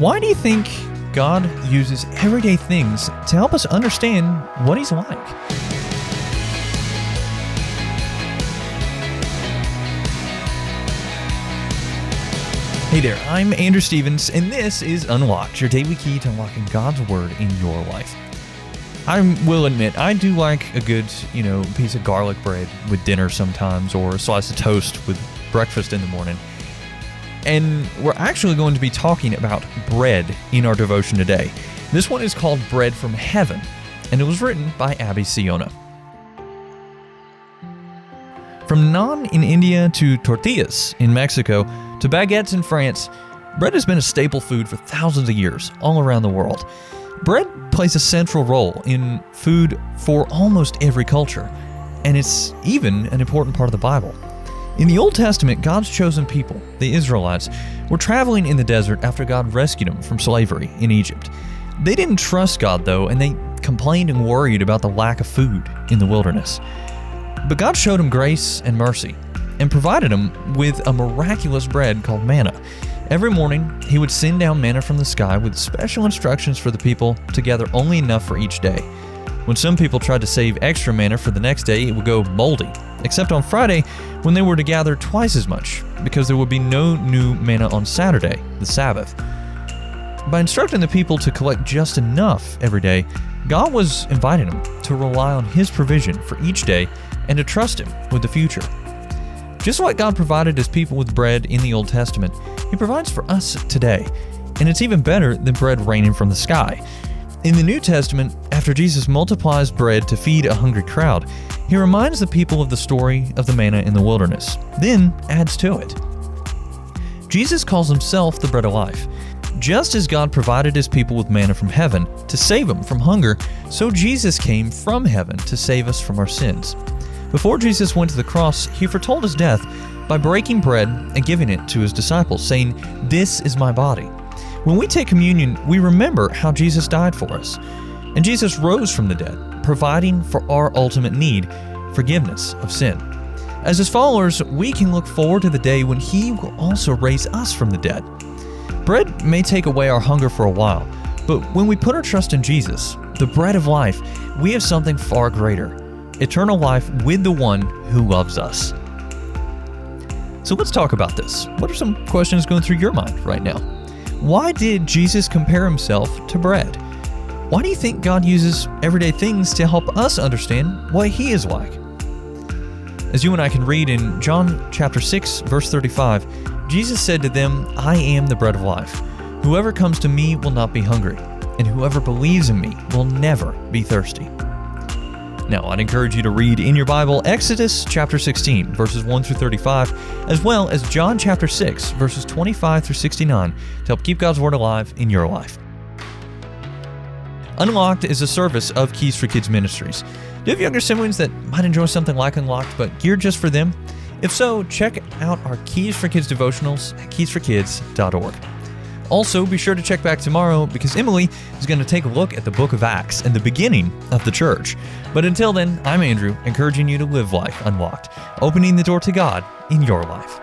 Why do you think God uses everyday things to help us understand what He's like? Hey there, I'm Andrew Stevens, and this is Unlocked, your daily key to unlocking God's Word in your life. I will admit, I do like a good, you know, piece of garlic bread with dinner sometimes, or a slice of toast with breakfast in the morning. And we're actually going to be talking about bread in our devotion today. This one is called Bread from Heaven, and it was written by Abby Siona. From naan in India to tortillas in Mexico to baguettes in France, bread has been a staple food for thousands of years all around the world. Bread plays a central role in food for almost every culture, and it's even an important part of the Bible. In the Old Testament, God's chosen people, the Israelites, were traveling in the desert after God rescued them from slavery in Egypt. They didn't trust God, though, and they complained and worried about the lack of food in the wilderness. But God showed them grace and mercy and provided them with a miraculous bread called manna. Every morning, he would send down manna from the sky with special instructions for the people to gather only enough for each day. When some people tried to save extra manna for the next day, it would go moldy, except on Friday when they were to gather twice as much, because there would be no new manna on Saturday, the Sabbath. By instructing the people to collect just enough every day, God was inviting them to rely on His provision for each day and to trust Him with the future. Just like God provided His people with bread in the Old Testament, He provides for us today. And it's even better than bread raining from the sky. In the New Testament, after Jesus multiplies bread to feed a hungry crowd, he reminds the people of the story of the manna in the wilderness, then adds to it. Jesus calls himself the bread of life. Just as God provided his people with manna from heaven to save them from hunger, so Jesus came from heaven to save us from our sins. Before Jesus went to the cross, he foretold his death by breaking bread and giving it to his disciples, saying, This is my body. When we take communion, we remember how Jesus died for us. And Jesus rose from the dead, providing for our ultimate need forgiveness of sin. As his followers, we can look forward to the day when he will also raise us from the dead. Bread may take away our hunger for a while, but when we put our trust in Jesus, the bread of life, we have something far greater eternal life with the one who loves us. So let's talk about this. What are some questions going through your mind right now? Why did Jesus compare himself to bread? Why do you think God uses everyday things to help us understand what He is like? As you and I can read in John chapter 6, verse 35, Jesus said to them, I am the bread of life. Whoever comes to me will not be hungry, and whoever believes in me will never be thirsty. Now, I'd encourage you to read in your Bible Exodus chapter 16, verses 1 through 35, as well as John chapter 6, verses 25 through 69, to help keep God's Word alive in your life. Unlocked is a service of Keys for Kids Ministries. Do you have younger siblings that might enjoy something like Unlocked, but geared just for them? If so, check out our Keys for Kids devotionals at keysforkids.org. Also, be sure to check back tomorrow because Emily is going to take a look at the book of Acts and the beginning of the church. But until then, I'm Andrew, encouraging you to live life unlocked, opening the door to God in your life.